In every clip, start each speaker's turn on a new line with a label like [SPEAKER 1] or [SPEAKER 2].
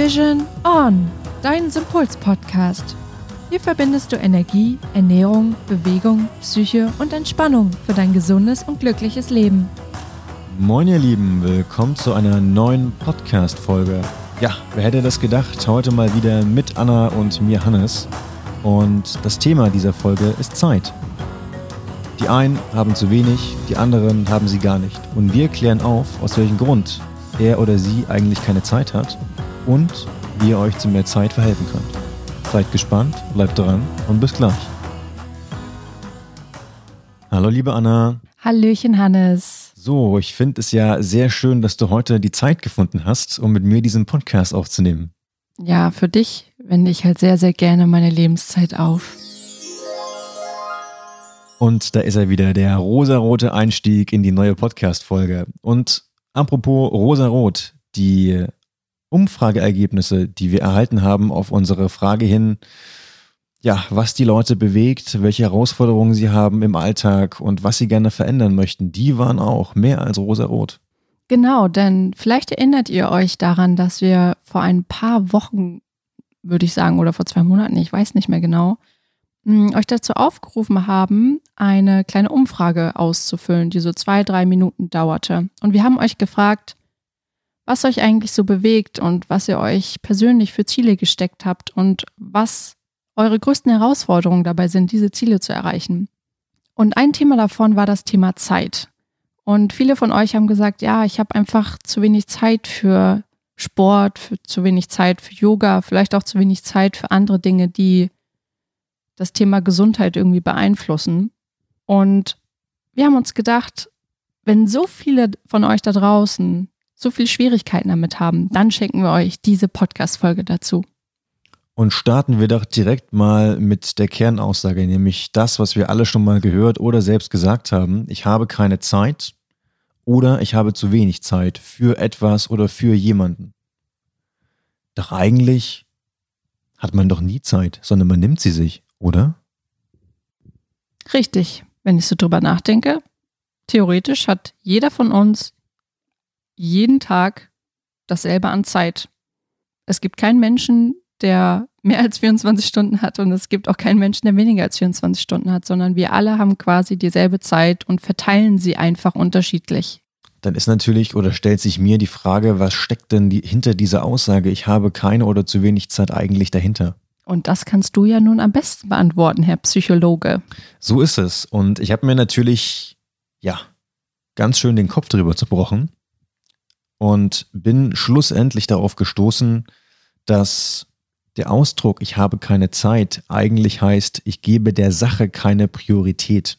[SPEAKER 1] Vision On, dein Sympuls-Podcast. Hier verbindest du Energie, Ernährung, Bewegung, Psyche und Entspannung für dein gesundes und glückliches Leben.
[SPEAKER 2] Moin ihr Lieben, willkommen zu einer neuen Podcast-Folge. Ja, wer hätte das gedacht? Heute mal wieder mit Anna und mir Hannes. Und das Thema dieser Folge ist Zeit. Die einen haben zu wenig, die anderen haben sie gar nicht. Und wir klären auf, aus welchem Grund er oder sie eigentlich keine Zeit hat und wie ihr euch zu mehr Zeit verhelfen könnt. Seid gespannt, bleibt dran und bis gleich. Hallo liebe Anna.
[SPEAKER 1] Hallöchen Hannes.
[SPEAKER 2] So, ich finde es ja sehr schön, dass du heute die Zeit gefunden hast, um mit mir diesen Podcast aufzunehmen.
[SPEAKER 1] Ja, für dich wende ich halt sehr, sehr gerne meine Lebenszeit auf.
[SPEAKER 2] Und da ist er wieder, der rosarote Einstieg in die neue Podcast-Folge. Und apropos rosarot, die Umfrageergebnisse, die wir erhalten haben auf unsere Frage hin, ja, was die Leute bewegt, welche Herausforderungen sie haben im Alltag und was sie gerne verändern möchten, die waren auch mehr als rosarot.
[SPEAKER 1] Genau, denn vielleicht erinnert ihr euch daran, dass wir vor ein paar Wochen, würde ich sagen, oder vor zwei Monaten, ich weiß nicht mehr genau, euch dazu aufgerufen haben, eine kleine Umfrage auszufüllen, die so zwei, drei Minuten dauerte. Und wir haben euch gefragt, was euch eigentlich so bewegt und was ihr euch persönlich für Ziele gesteckt habt und was eure größten Herausforderungen dabei sind, diese Ziele zu erreichen. Und ein Thema davon war das Thema Zeit. Und viele von euch haben gesagt, ja, ich habe einfach zu wenig Zeit für Sport, für zu wenig Zeit für Yoga, vielleicht auch zu wenig Zeit für andere Dinge, die das Thema Gesundheit irgendwie beeinflussen. Und wir haben uns gedacht, wenn so viele von euch da draußen so viele Schwierigkeiten damit haben, dann schenken wir euch diese Podcast-Folge dazu.
[SPEAKER 2] Und starten wir doch direkt mal mit der Kernaussage, nämlich das, was wir alle schon mal gehört oder selbst gesagt haben. Ich habe keine Zeit oder ich habe zu wenig Zeit für etwas oder für jemanden. Doch eigentlich hat man doch nie Zeit, sondern man nimmt sie sich oder?
[SPEAKER 1] Richtig. Wenn ich so drüber nachdenke, theoretisch hat jeder von uns jeden Tag dasselbe an Zeit. Es gibt keinen Menschen, der mehr als 24 Stunden hat und es gibt auch keinen Menschen, der weniger als 24 Stunden hat, sondern wir alle haben quasi dieselbe Zeit und verteilen sie einfach unterschiedlich.
[SPEAKER 2] Dann ist natürlich oder stellt sich mir die Frage, was steckt denn die, hinter dieser Aussage, ich habe keine oder zu wenig Zeit eigentlich dahinter?
[SPEAKER 1] Und das kannst du ja nun am besten beantworten, Herr Psychologe.
[SPEAKER 2] So ist es. Und ich habe mir natürlich, ja, ganz schön den Kopf drüber zerbrochen und bin schlussendlich darauf gestoßen, dass der Ausdruck, ich habe keine Zeit, eigentlich heißt, ich gebe der Sache keine Priorität.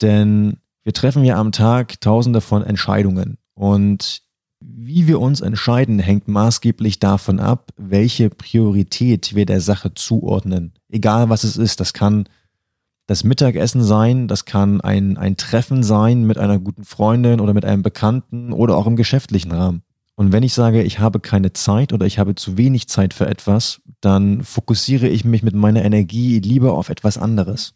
[SPEAKER 2] Denn wir treffen ja am Tag tausende von Entscheidungen und wie wir uns entscheiden, hängt maßgeblich davon ab, welche Priorität wir der Sache zuordnen. Egal was es ist, das kann das Mittagessen sein, das kann ein, ein Treffen sein mit einer guten Freundin oder mit einem Bekannten oder auch im geschäftlichen Rahmen. Und wenn ich sage, ich habe keine Zeit oder ich habe zu wenig Zeit für etwas, dann fokussiere ich mich mit meiner Energie lieber auf etwas anderes.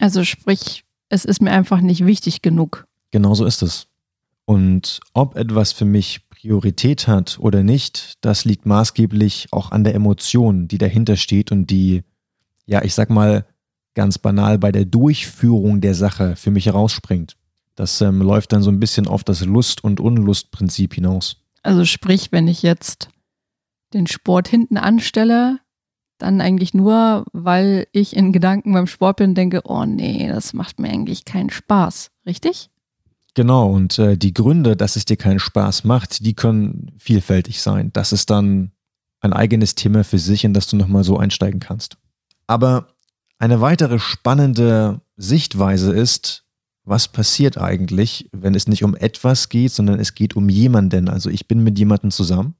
[SPEAKER 1] Also sprich, es ist mir einfach nicht wichtig genug.
[SPEAKER 2] Genauso ist es. Und ob etwas für mich Priorität hat oder nicht, das liegt maßgeblich auch an der Emotion, die dahinter steht und die, ja, ich sag mal, ganz banal bei der Durchführung der Sache für mich herausspringt. Das ähm, läuft dann so ein bisschen auf das Lust- und Unlustprinzip hinaus.
[SPEAKER 1] Also sprich, wenn ich jetzt den Sport hinten anstelle, dann eigentlich nur, weil ich in Gedanken beim Sport bin und denke, oh nee, das macht mir eigentlich keinen Spaß, richtig?
[SPEAKER 2] Genau, und äh, die Gründe, dass es dir keinen Spaß macht, die können vielfältig sein. Das ist dann ein eigenes Thema für sich, in das du nochmal so einsteigen kannst. Aber eine weitere spannende Sichtweise ist, was passiert eigentlich, wenn es nicht um etwas geht, sondern es geht um jemanden. Also ich bin mit jemandem zusammen,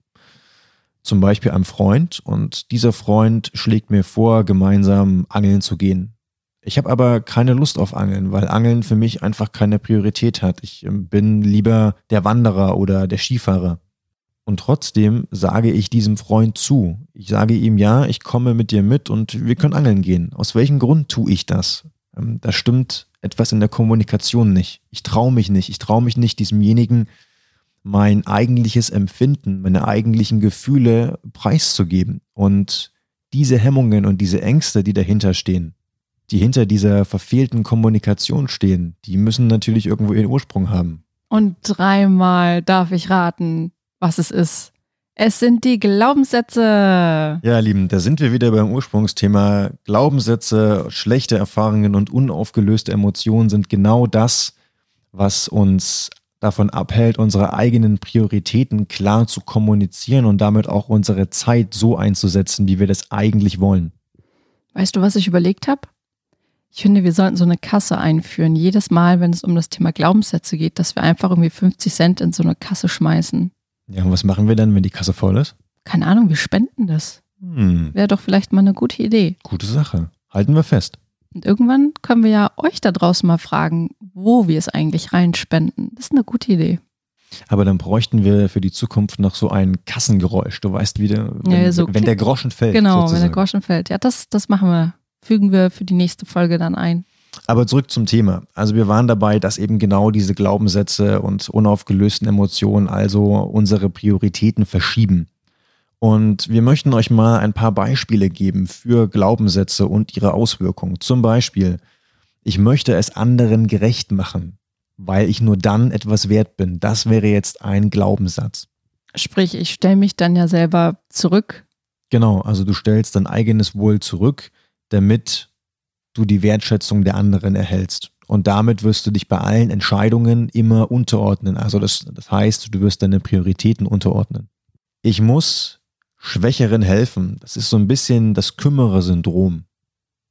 [SPEAKER 2] zum Beispiel einem Freund, und dieser Freund schlägt mir vor, gemeinsam angeln zu gehen. Ich habe aber keine Lust auf Angeln, weil Angeln für mich einfach keine Priorität hat. Ich ähm, bin lieber der Wanderer oder der Skifahrer. Und trotzdem sage ich diesem Freund zu. Ich sage ihm, ja, ich komme mit dir mit und wir können angeln gehen. Aus welchem Grund tue ich das? Ähm, da stimmt etwas in der Kommunikation nicht. Ich traue mich nicht. Ich traue mich nicht, diesemjenigen mein eigentliches Empfinden, meine eigentlichen Gefühle preiszugeben. Und diese Hemmungen und diese Ängste, die dahinter stehen, die hinter dieser verfehlten Kommunikation stehen, die müssen natürlich irgendwo ihren Ursprung haben.
[SPEAKER 1] Und dreimal darf ich raten, was es ist. Es sind die Glaubenssätze.
[SPEAKER 2] Ja, Lieben, da sind wir wieder beim Ursprungsthema. Glaubenssätze, schlechte Erfahrungen und unaufgelöste Emotionen sind genau das, was uns davon abhält, unsere eigenen Prioritäten klar zu kommunizieren und damit auch unsere Zeit so einzusetzen, wie wir das eigentlich wollen.
[SPEAKER 1] Weißt du, was ich überlegt habe? Ich finde, wir sollten so eine Kasse einführen. Jedes Mal, wenn es um das Thema Glaubenssätze geht, dass wir einfach irgendwie 50 Cent in so eine Kasse schmeißen.
[SPEAKER 2] Ja, und was machen wir dann, wenn die Kasse voll ist?
[SPEAKER 1] Keine Ahnung, wir spenden das.
[SPEAKER 2] Hm,
[SPEAKER 1] Wäre doch vielleicht mal eine gute Idee.
[SPEAKER 2] gute Sache. Halten wir fest.
[SPEAKER 1] Und irgendwann können wir ja euch da draußen mal fragen, wo wir es eigentlich reinspenden. Das ist eine gute Idee.
[SPEAKER 2] Aber dann bräuchten wir für die Zukunft noch so ein Kassengeräusch. Du weißt wieder, wenn,
[SPEAKER 1] Ja, so
[SPEAKER 2] wenn der Groschen fällt.
[SPEAKER 1] Genau, wenn
[SPEAKER 2] sozusagen.
[SPEAKER 1] der Groschen fällt. Ja, das, das machen wir. Fügen wir für die nächste Folge dann ein.
[SPEAKER 2] Aber zurück zum Thema. Also wir waren dabei, dass eben genau diese Glaubenssätze und unaufgelösten Emotionen also unsere Prioritäten verschieben. Und wir möchten euch mal ein paar Beispiele geben für Glaubenssätze und ihre Auswirkungen. Zum Beispiel, ich möchte es anderen gerecht machen, weil ich nur dann etwas wert bin. Das wäre jetzt ein Glaubenssatz.
[SPEAKER 1] Sprich, ich stelle mich dann ja selber zurück.
[SPEAKER 2] Genau, also du stellst dein eigenes Wohl zurück, damit du die Wertschätzung der anderen erhältst. Und damit wirst du dich bei allen Entscheidungen immer unterordnen. Also das, das heißt, du wirst deine Prioritäten unterordnen. Ich muss Schwächeren helfen. Das ist so ein bisschen das Kümmere-Syndrom.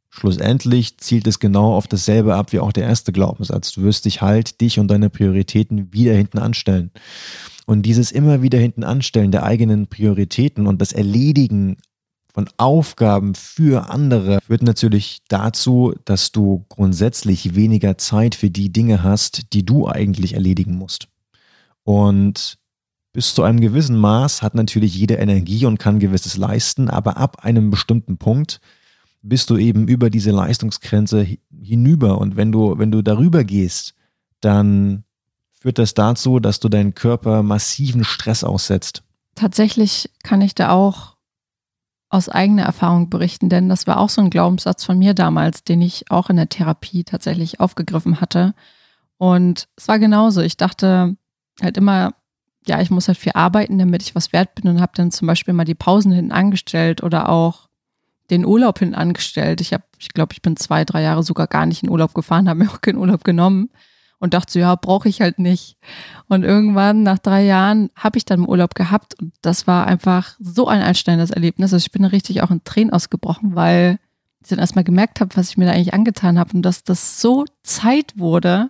[SPEAKER 2] Schlussendlich zielt es genau auf dasselbe ab wie auch der erste Glaubenssatz. Du wirst dich halt, dich und deine Prioritäten wieder hinten anstellen. Und dieses immer wieder hinten anstellen der eigenen Prioritäten und das Erledigen von Aufgaben für andere führt natürlich dazu, dass du grundsätzlich weniger Zeit für die Dinge hast, die du eigentlich erledigen musst. Und bis zu einem gewissen Maß hat natürlich jeder Energie und kann gewisses leisten, aber ab einem bestimmten Punkt bist du eben über diese Leistungsgrenze hi- hinüber. Und wenn du, wenn du darüber gehst, dann führt das dazu, dass du deinen Körper massiven Stress aussetzt.
[SPEAKER 1] Tatsächlich kann ich da auch aus eigener Erfahrung berichten, denn das war auch so ein Glaubenssatz von mir damals, den ich auch in der Therapie tatsächlich aufgegriffen hatte. Und es war genauso. Ich dachte halt immer, ja, ich muss halt viel arbeiten, damit ich was wert bin und habe dann zum Beispiel mal die Pausen hinten angestellt oder auch den Urlaub hinten angestellt. Ich habe, ich glaube, ich bin zwei, drei Jahre sogar gar nicht in Urlaub gefahren, habe mir auch keinen Urlaub genommen und dachte so, ja, brauche ich halt nicht. Und irgendwann nach drei Jahren habe ich dann einen Urlaub gehabt und das war einfach so ein einstellendes Erlebnis. Also ich bin richtig auch in Tränen ausgebrochen, weil ich dann erstmal gemerkt habe, was ich mir da eigentlich angetan habe und dass das so Zeit wurde.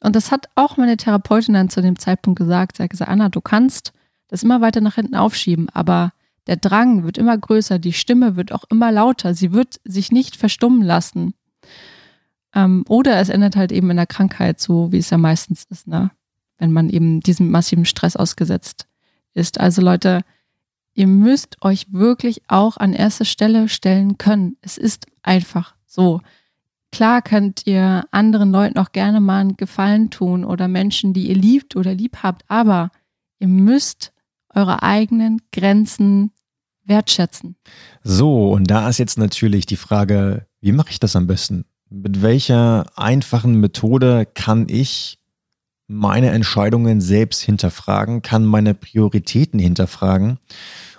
[SPEAKER 1] Und das hat auch meine Therapeutin dann zu dem Zeitpunkt gesagt. Sie hat gesagt, Anna, du kannst das immer weiter nach hinten aufschieben, aber der Drang wird immer größer, die Stimme wird auch immer lauter, sie wird sich nicht verstummen lassen. Ähm, oder es endet halt eben in der Krankheit, so wie es ja meistens ist, ne? wenn man eben diesem massiven Stress ausgesetzt ist. Also Leute, ihr müsst euch wirklich auch an erste Stelle stellen können. Es ist einfach so. Klar könnt ihr anderen Leuten auch gerne mal einen Gefallen tun oder Menschen, die ihr liebt oder lieb habt, aber ihr müsst eure eigenen Grenzen wertschätzen.
[SPEAKER 2] So, und da ist jetzt natürlich die Frage, wie mache ich das am besten? Mit welcher einfachen Methode kann ich meine Entscheidungen selbst hinterfragen, kann meine Prioritäten hinterfragen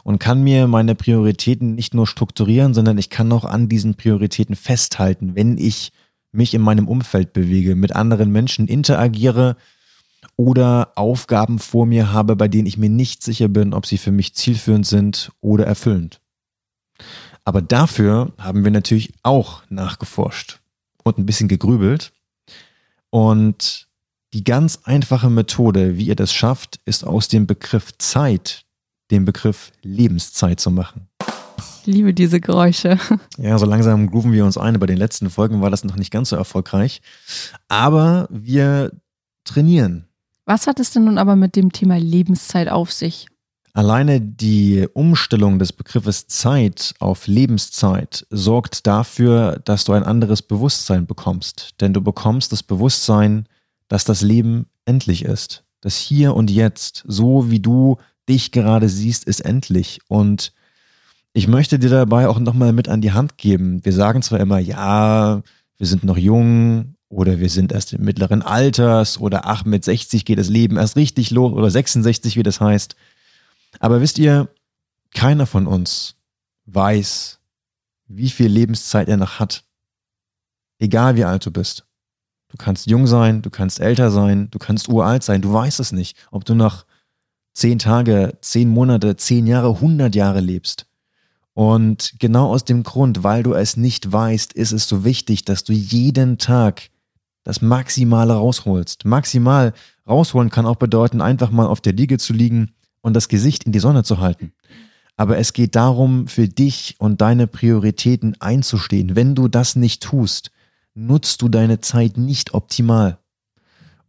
[SPEAKER 2] und kann mir meine Prioritäten nicht nur strukturieren, sondern ich kann auch an diesen Prioritäten festhalten, wenn ich mich in meinem Umfeld bewege, mit anderen Menschen interagiere oder Aufgaben vor mir habe, bei denen ich mir nicht sicher bin, ob sie für mich zielführend sind oder erfüllend. Aber dafür haben wir natürlich auch nachgeforscht und ein bisschen gegrübelt. Und die ganz einfache Methode, wie ihr das schafft, ist aus dem Begriff Zeit den Begriff Lebenszeit zu machen.
[SPEAKER 1] Ich liebe diese Geräusche.
[SPEAKER 2] Ja, so langsam grooven wir uns ein. Bei den letzten Folgen war das noch nicht ganz so erfolgreich. Aber wir trainieren.
[SPEAKER 1] Was hat es denn nun aber mit dem Thema Lebenszeit auf sich?
[SPEAKER 2] Alleine die Umstellung des Begriffes Zeit auf Lebenszeit sorgt dafür, dass du ein anderes Bewusstsein bekommst. Denn du bekommst das Bewusstsein, dass das Leben endlich ist. Das Hier und Jetzt, so wie du dich gerade siehst, ist endlich. Und ich möchte dir dabei auch nochmal mit an die Hand geben. Wir sagen zwar immer, ja, wir sind noch jung oder wir sind erst im mittleren Alters oder ach, mit 60 geht das Leben erst richtig los oder 66, wie das heißt. Aber wisst ihr, keiner von uns weiß, wie viel Lebenszeit er noch hat. Egal wie alt du bist. Du kannst jung sein, du kannst älter sein, du kannst uralt sein, du weißt es nicht, ob du noch zehn Tage, zehn Monate, zehn Jahre, hundert Jahre lebst. Und genau aus dem Grund, weil du es nicht weißt, ist es so wichtig, dass du jeden Tag das Maximale rausholst. Maximal rausholen kann auch bedeuten, einfach mal auf der Liege zu liegen und das Gesicht in die Sonne zu halten. Aber es geht darum, für dich und deine Prioritäten einzustehen. Wenn du das nicht tust, nutzt du deine Zeit nicht optimal.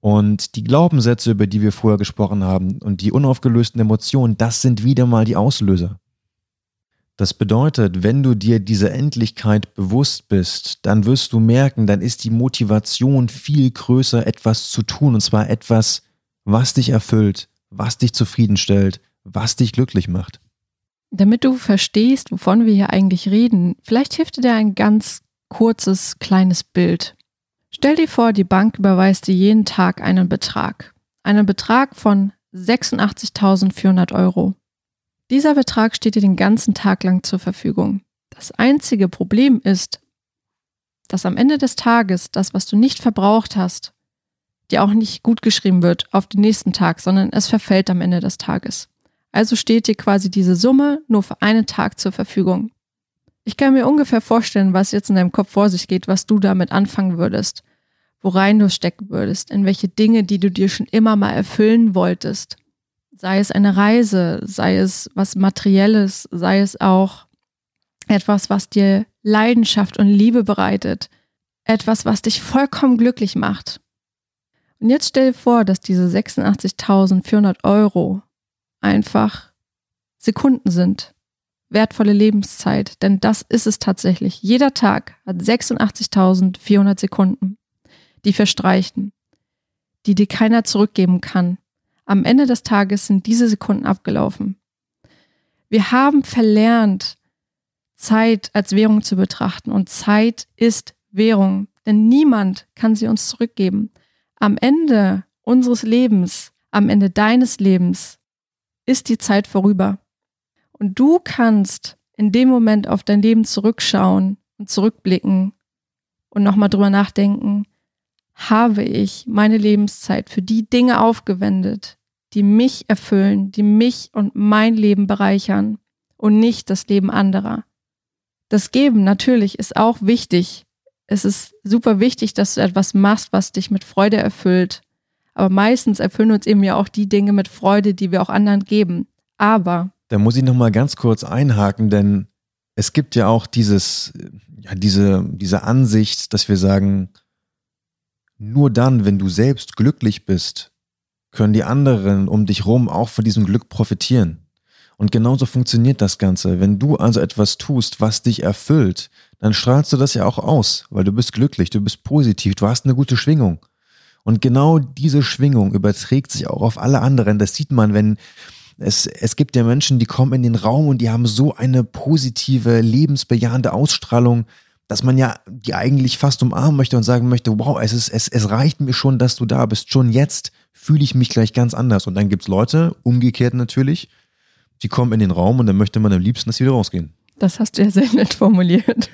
[SPEAKER 2] Und die Glaubenssätze, über die wir vorher gesprochen haben und die unaufgelösten Emotionen, das sind wieder mal die Auslöser. Das bedeutet, wenn du dir dieser Endlichkeit bewusst bist, dann wirst du merken, dann ist die Motivation viel größer, etwas zu tun, und zwar etwas, was dich erfüllt, was dich zufriedenstellt, was dich glücklich macht.
[SPEAKER 1] Damit du verstehst, wovon wir hier eigentlich reden, vielleicht hilft dir ein ganz kurzes, kleines Bild. Stell dir vor, die Bank überweist dir jeden Tag einen Betrag. Einen Betrag von 86.400 Euro. Dieser Betrag steht dir den ganzen Tag lang zur Verfügung. Das einzige Problem ist, dass am Ende des Tages das, was du nicht verbraucht hast, dir auch nicht gut geschrieben wird auf den nächsten Tag, sondern es verfällt am Ende des Tages. Also steht dir quasi diese Summe nur für einen Tag zur Verfügung. Ich kann mir ungefähr vorstellen, was jetzt in deinem Kopf vor sich geht, was du damit anfangen würdest, worein du stecken würdest, in welche Dinge, die du dir schon immer mal erfüllen wolltest. Sei es eine Reise, sei es was Materielles, sei es auch etwas, was dir Leidenschaft und Liebe bereitet, etwas, was dich vollkommen glücklich macht. Und jetzt stell dir vor, dass diese 86.400 Euro einfach Sekunden sind, wertvolle Lebenszeit, denn das ist es tatsächlich. Jeder Tag hat 86.400 Sekunden, die verstreichen, die dir keiner zurückgeben kann. Am Ende des Tages sind diese Sekunden abgelaufen. Wir haben verlernt, Zeit als Währung zu betrachten und Zeit ist Währung, denn niemand kann sie uns zurückgeben. Am Ende unseres Lebens, am Ende deines Lebens ist die Zeit vorüber. Und du kannst in dem Moment auf dein Leben zurückschauen und zurückblicken und nochmal drüber nachdenken, habe ich meine Lebenszeit für die Dinge aufgewendet, die mich erfüllen, die mich und mein Leben bereichern und nicht das Leben anderer. Das Geben natürlich ist auch wichtig. Es ist super wichtig, dass du etwas machst, was dich mit Freude erfüllt. Aber meistens erfüllen uns eben ja auch die Dinge mit Freude, die wir auch anderen geben. Aber
[SPEAKER 2] da muss ich noch mal ganz kurz einhaken, denn es gibt ja auch dieses, ja, diese, diese Ansicht, dass wir sagen, nur dann, wenn du selbst glücklich bist, können die anderen um dich rum auch von diesem Glück profitieren. Und genauso funktioniert das Ganze. Wenn du also etwas tust, was dich erfüllt, dann strahlst du das ja auch aus, weil du bist glücklich, du bist positiv, du hast eine gute Schwingung. Und genau diese Schwingung überträgt sich auch auf alle anderen. Das sieht man, wenn es, es gibt ja Menschen, die kommen in den Raum und die haben so eine positive, lebensbejahende Ausstrahlung, dass man ja die eigentlich fast umarmen möchte und sagen möchte, wow, es, ist, es, es reicht mir schon, dass du da bist. Schon jetzt fühle ich mich gleich ganz anders. Und dann gibt es Leute, umgekehrt natürlich, die kommen in den Raum und dann möchte man am liebsten, dass sie wieder rausgehen.
[SPEAKER 1] Das hast du ja sehr nett formuliert.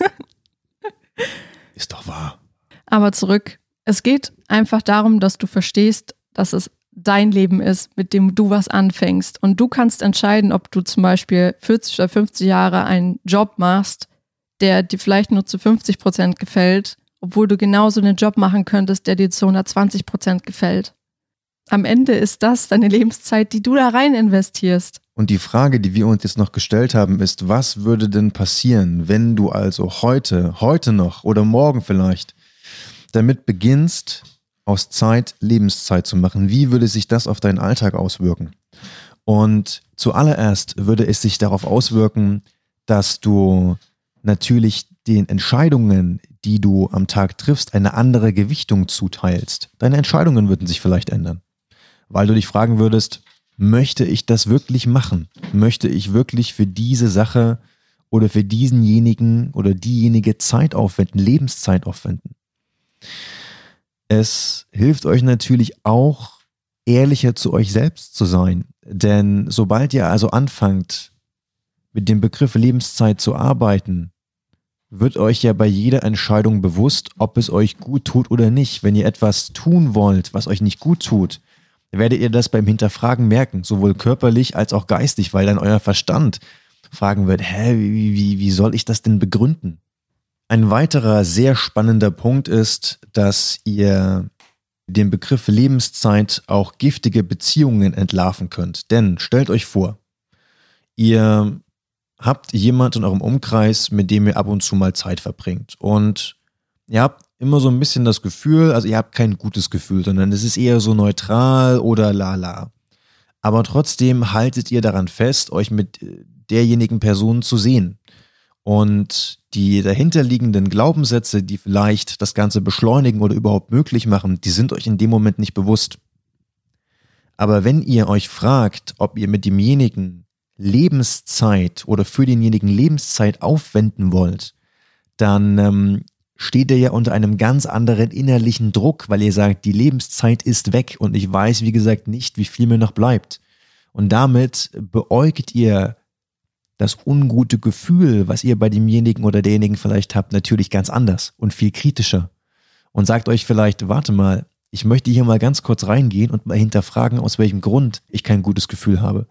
[SPEAKER 2] Ist doch wahr.
[SPEAKER 1] Aber zurück. Es geht einfach darum, dass du verstehst, dass es dein Leben ist, mit dem du was anfängst. Und du kannst entscheiden, ob du zum Beispiel 40 oder 50 Jahre einen Job machst, der dir vielleicht nur zu 50 Prozent gefällt, obwohl du genauso einen Job machen könntest, der dir zu 120 Prozent gefällt. Am Ende ist das deine Lebenszeit, die du da rein investierst.
[SPEAKER 2] Und die Frage, die wir uns jetzt noch gestellt haben, ist, was würde denn passieren, wenn du also heute, heute noch oder morgen vielleicht damit beginnst, aus Zeit Lebenszeit zu machen. Wie würde sich das auf deinen Alltag auswirken? Und zuallererst würde es sich darauf auswirken, dass du natürlich den Entscheidungen, die du am Tag triffst, eine andere Gewichtung zuteilst. Deine Entscheidungen würden sich vielleicht ändern. Weil du dich fragen würdest, möchte ich das wirklich machen? Möchte ich wirklich für diese Sache oder für diesenjenigen oder diejenige Zeit aufwenden, Lebenszeit aufwenden? Es hilft euch natürlich auch, ehrlicher zu euch selbst zu sein. Denn sobald ihr also anfangt, mit dem Begriff Lebenszeit zu arbeiten, wird euch ja bei jeder Entscheidung bewusst, ob es euch gut tut oder nicht. Wenn ihr etwas tun wollt, was euch nicht gut tut, werdet ihr das beim Hinterfragen merken, sowohl körperlich als auch geistig, weil dann euer Verstand fragen wird, hä, wie, wie, wie soll ich das denn begründen? Ein weiterer sehr spannender Punkt ist, dass ihr dem Begriff Lebenszeit auch giftige Beziehungen entlarven könnt. Denn stellt euch vor, ihr habt jemand in eurem Umkreis, mit dem ihr ab und zu mal Zeit verbringt. Und ihr habt immer so ein bisschen das Gefühl, also ihr habt kein gutes Gefühl, sondern es ist eher so neutral oder lala. Aber trotzdem haltet ihr daran fest, euch mit derjenigen Person zu sehen. Und die dahinterliegenden Glaubenssätze, die vielleicht das Ganze beschleunigen oder überhaupt möglich machen, die sind euch in dem Moment nicht bewusst. Aber wenn ihr euch fragt, ob ihr mit demjenigen Lebenszeit oder für denjenigen Lebenszeit aufwenden wollt, dann ähm, steht ihr ja unter einem ganz anderen innerlichen Druck, weil ihr sagt, die Lebenszeit ist weg und ich weiß, wie gesagt, nicht, wie viel mir noch bleibt. Und damit beäugt ihr das ungute Gefühl, was ihr bei demjenigen oder derjenigen vielleicht habt, natürlich ganz anders und viel kritischer. Und sagt euch vielleicht, warte mal, ich möchte hier mal ganz kurz reingehen und mal hinterfragen, aus welchem Grund ich kein gutes Gefühl habe.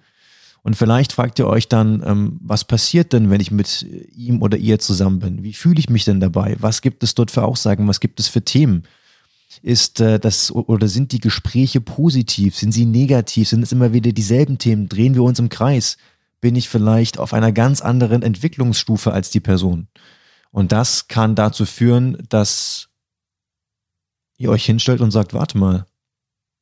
[SPEAKER 2] Und vielleicht fragt ihr euch dann, ähm, was passiert denn, wenn ich mit ihm oder ihr zusammen bin? Wie fühle ich mich denn dabei? Was gibt es dort für Aussagen? Was gibt es für Themen? Ist äh, das oder sind die Gespräche positiv? Sind sie negativ? Sind es immer wieder dieselben Themen? Drehen wir uns im Kreis? Bin ich vielleicht auf einer ganz anderen Entwicklungsstufe als die Person? Und das kann dazu führen, dass ihr euch hinstellt und sagt, warte mal,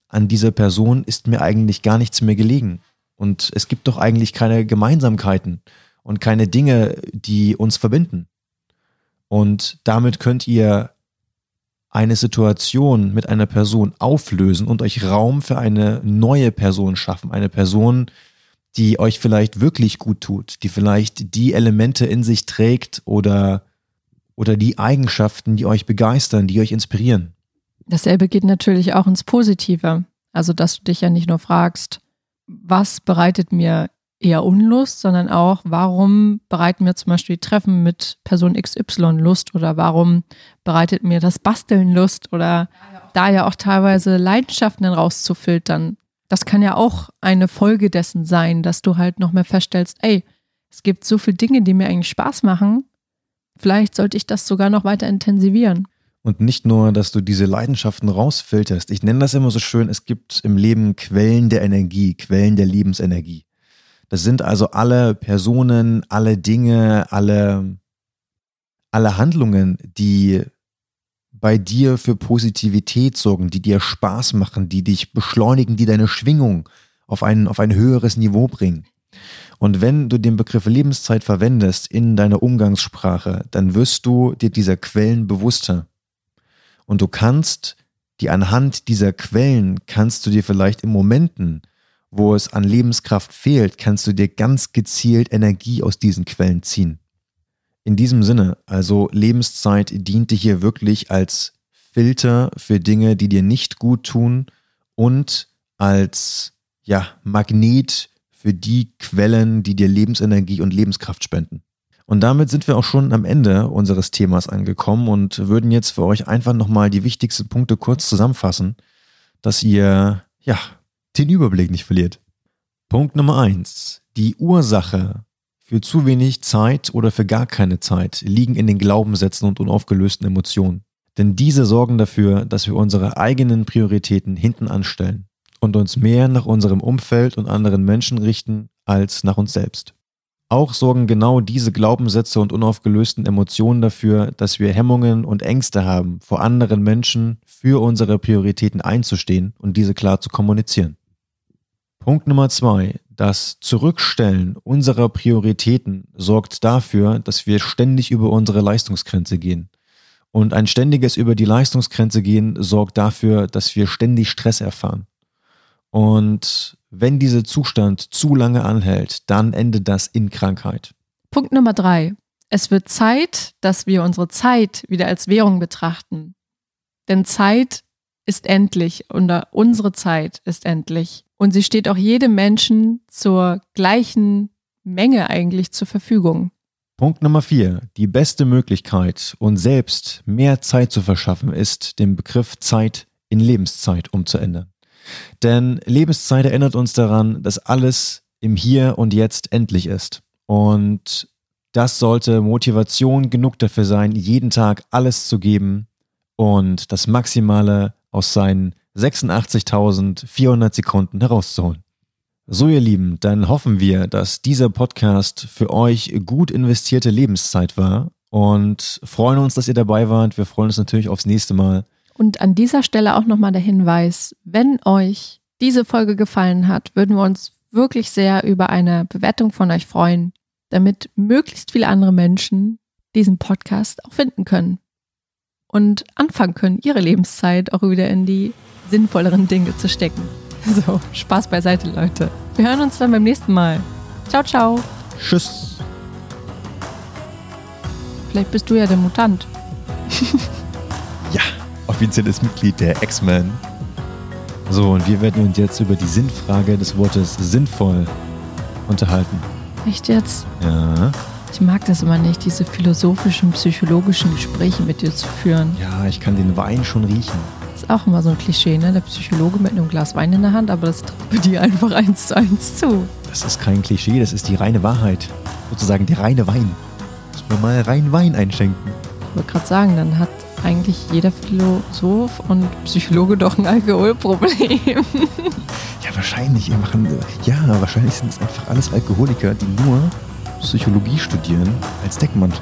[SPEAKER 2] an dieser Person ist mir eigentlich gar nichts mehr gelegen. Und es gibt doch eigentlich keine Gemeinsamkeiten und keine Dinge, die uns verbinden. Und damit könnt ihr eine Situation mit einer Person auflösen und euch Raum für eine neue Person schaffen. Eine Person, die euch vielleicht wirklich gut tut, die vielleicht die Elemente in sich trägt oder, oder die Eigenschaften, die euch begeistern, die euch inspirieren.
[SPEAKER 1] Dasselbe geht natürlich auch ins Positive. Also, dass du dich ja nicht nur fragst, was bereitet mir eher Unlust, sondern auch, warum bereiten mir zum Beispiel Treffen mit Person XY Lust oder warum bereitet mir das Basteln Lust oder da ja auch teilweise Leidenschaften dann rauszufiltern. Das kann ja auch eine Folge dessen sein, dass du halt noch mehr feststellst, ey, es gibt so viele Dinge, die mir eigentlich Spaß machen. Vielleicht sollte ich das sogar noch weiter intensivieren.
[SPEAKER 2] Und nicht nur, dass du diese Leidenschaften rausfilterst. Ich nenne das immer so schön, es gibt im Leben Quellen der Energie, Quellen der Lebensenergie. Das sind also alle Personen, alle Dinge, alle, alle Handlungen, die bei dir für Positivität sorgen, die dir Spaß machen, die dich beschleunigen, die deine Schwingung auf ein, auf ein höheres Niveau bringen. Und wenn du den Begriff Lebenszeit verwendest in deiner Umgangssprache, dann wirst du dir dieser Quellen bewusster. Und du kannst die anhand dieser Quellen kannst du dir vielleicht in Momenten, wo es an Lebenskraft fehlt, kannst du dir ganz gezielt Energie aus diesen Quellen ziehen. In diesem Sinne, also Lebenszeit diente hier wirklich als Filter für Dinge, die dir nicht gut tun und als ja, Magnet für die Quellen, die dir Lebensenergie und Lebenskraft spenden. Und damit sind wir auch schon am Ende unseres Themas angekommen und würden jetzt für euch einfach nochmal die wichtigsten Punkte kurz zusammenfassen, dass ihr, ja, den Überblick nicht verliert. Punkt Nummer eins: Die Ursache für zu wenig Zeit oder für gar keine Zeit liegen in den Glaubenssätzen und unaufgelösten Emotionen. Denn diese sorgen dafür, dass wir unsere eigenen Prioritäten hinten anstellen und uns mehr nach unserem Umfeld und anderen Menschen richten als nach uns selbst. Auch sorgen genau diese Glaubenssätze und unaufgelösten Emotionen dafür, dass wir Hemmungen und Ängste haben, vor anderen Menschen für unsere Prioritäten einzustehen und diese klar zu kommunizieren. Punkt Nummer zwei. Das Zurückstellen unserer Prioritäten sorgt dafür, dass wir ständig über unsere Leistungsgrenze gehen. Und ein ständiges über die Leistungsgrenze gehen sorgt dafür, dass wir ständig Stress erfahren. Und wenn dieser Zustand zu lange anhält, dann endet das in Krankheit.
[SPEAKER 1] Punkt Nummer drei. Es wird Zeit, dass wir unsere Zeit wieder als Währung betrachten. Denn Zeit ist endlich und unsere Zeit ist endlich. Und sie steht auch jedem Menschen zur gleichen Menge eigentlich zur Verfügung.
[SPEAKER 2] Punkt Nummer vier. Die beste Möglichkeit, uns selbst mehr Zeit zu verschaffen, ist, den Begriff Zeit in Lebenszeit umzuändern. Denn Lebenszeit erinnert uns daran, dass alles im Hier und Jetzt endlich ist. Und das sollte Motivation genug dafür sein, jeden Tag alles zu geben und das Maximale aus seinen 86.400 Sekunden herauszuholen. So ihr Lieben, dann hoffen wir, dass dieser Podcast für euch gut investierte Lebenszeit war und freuen uns, dass ihr dabei wart. Wir freuen uns natürlich aufs nächste Mal.
[SPEAKER 1] Und an dieser Stelle auch nochmal der Hinweis, wenn euch diese Folge gefallen hat, würden wir uns wirklich sehr über eine Bewertung von euch freuen, damit möglichst viele andere Menschen diesen Podcast auch finden können und anfangen können, ihre Lebenszeit auch wieder in die sinnvolleren Dinge zu stecken. So, Spaß beiseite, Leute. Wir hören uns dann beim nächsten Mal. Ciao, ciao.
[SPEAKER 2] Tschüss.
[SPEAKER 1] Vielleicht bist du ja der Mutant.
[SPEAKER 2] ja, offizielles Mitglied der X-Men. So, und wir werden uns jetzt über die Sinnfrage des Wortes sinnvoll unterhalten.
[SPEAKER 1] Echt jetzt?
[SPEAKER 2] Ja.
[SPEAKER 1] Ich mag das immer nicht, diese philosophischen, psychologischen Gespräche mit dir zu führen.
[SPEAKER 2] Ja, ich kann den Wein schon riechen.
[SPEAKER 1] Das ist auch immer so ein Klischee, ne? Der Psychologe mit einem Glas Wein in der Hand, aber das trifft bei dir einfach eins zu eins zu.
[SPEAKER 2] Das ist kein Klischee, das ist die reine Wahrheit. Sozusagen der reine Wein. Muss man mal rein Wein einschenken.
[SPEAKER 1] Ich wollte gerade sagen, dann hat eigentlich jeder Philosoph und Psychologe doch ein Alkoholproblem.
[SPEAKER 2] ja, wahrscheinlich. Machen, ja, wahrscheinlich sind es einfach alles Alkoholiker, die nur Psychologie studieren als Deckmantel.